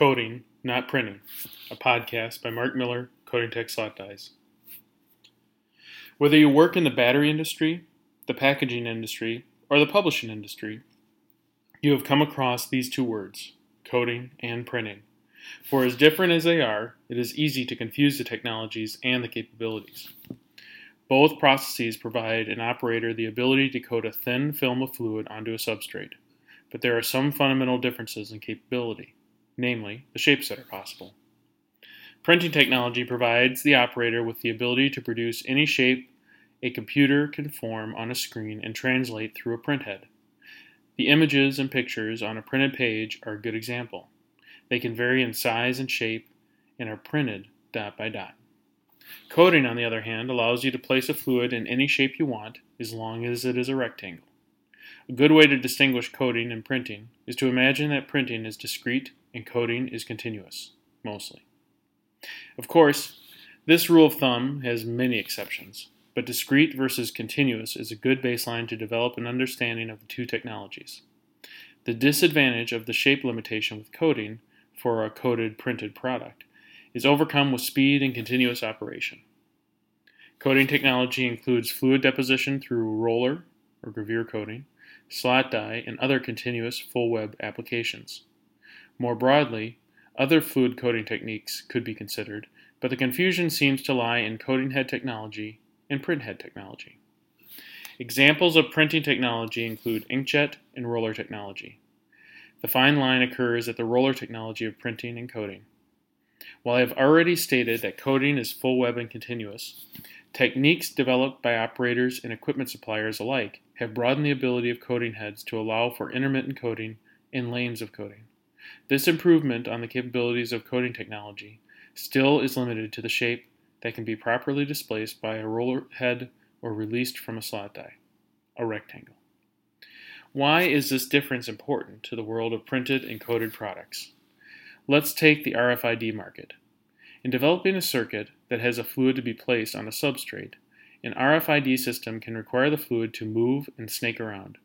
Coating, Not Printing, a podcast by Mark Miller, Coating Tech Slot Dies. Whether you work in the battery industry, the packaging industry, or the publishing industry, you have come across these two words, coating and printing. For as different as they are, it is easy to confuse the technologies and the capabilities. Both processes provide an operator the ability to coat a thin film of fluid onto a substrate, but there are some fundamental differences in capability namely, the shapes that are possible. Printing technology provides the operator with the ability to produce any shape a computer can form on a screen and translate through a printhead. The images and pictures on a printed page are a good example. They can vary in size and shape and are printed dot by dot. Coating, on the other hand, allows you to place a fluid in any shape you want as long as it is a rectangle. A good way to distinguish coating and printing is to imagine that printing is discrete and coating is continuous, mostly. Of course, this rule of thumb has many exceptions, but discrete versus continuous is a good baseline to develop an understanding of the two technologies. The disadvantage of the shape limitation with coating for a coated printed product is overcome with speed and continuous operation. Coating technology includes fluid deposition through roller or gravure coating, slot die, and other continuous full web applications. More broadly, other fluid coating techniques could be considered, but the confusion seems to lie in coating head technology and print head technology. Examples of printing technology include inkjet and roller technology. The fine line occurs at the roller technology of printing and coating. While I have already stated that coating is full web and continuous, techniques developed by operators and equipment suppliers alike have broadened the ability of coating heads to allow for intermittent coating and lanes of coating. This improvement on the capabilities of coating technology still is limited to the shape that can be properly displaced by a roller head or released from a slot die, a rectangle. Why is this difference important to the world of printed and coated products? Let's take the RFID market. In developing a circuit that has a fluid to be placed on a substrate, an RFID system can require the fluid to move and snake around.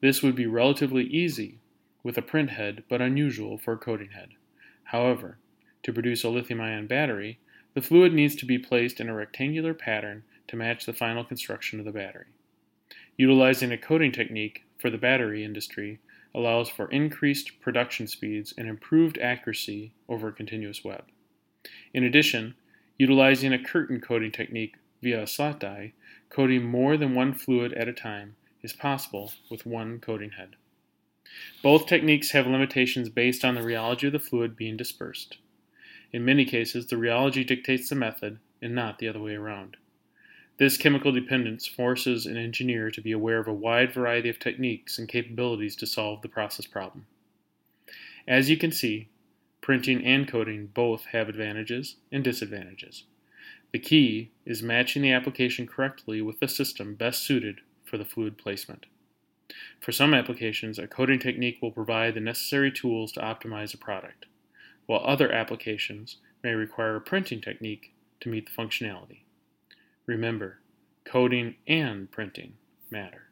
This would be relatively easy with a print head, but unusual for a coating head. However, to produce a lithium ion battery, the fluid needs to be placed in a rectangular pattern to match the final construction of the battery. Utilizing a coating technique for the battery industry allows for increased production speeds and improved accuracy over a continuous web. In addition, utilizing a curtain coating technique via a slot die, coating more than one fluid at a time is possible with one coating head. Both techniques have limitations based on the rheology of the fluid being dispersed. In many cases, the rheology dictates the method and not the other way around. This chemical dependence forces an engineer to be aware of a wide variety of techniques and capabilities to solve the process problem. As you can see, printing and coating both have advantages and disadvantages. The key is matching the application correctly with the system best suited for the fluid placement. For some applications, a coating technique will provide the necessary tools to optimize a product, while other applications may require a printing technique to meet the functionality. Remember, coating and printing matter.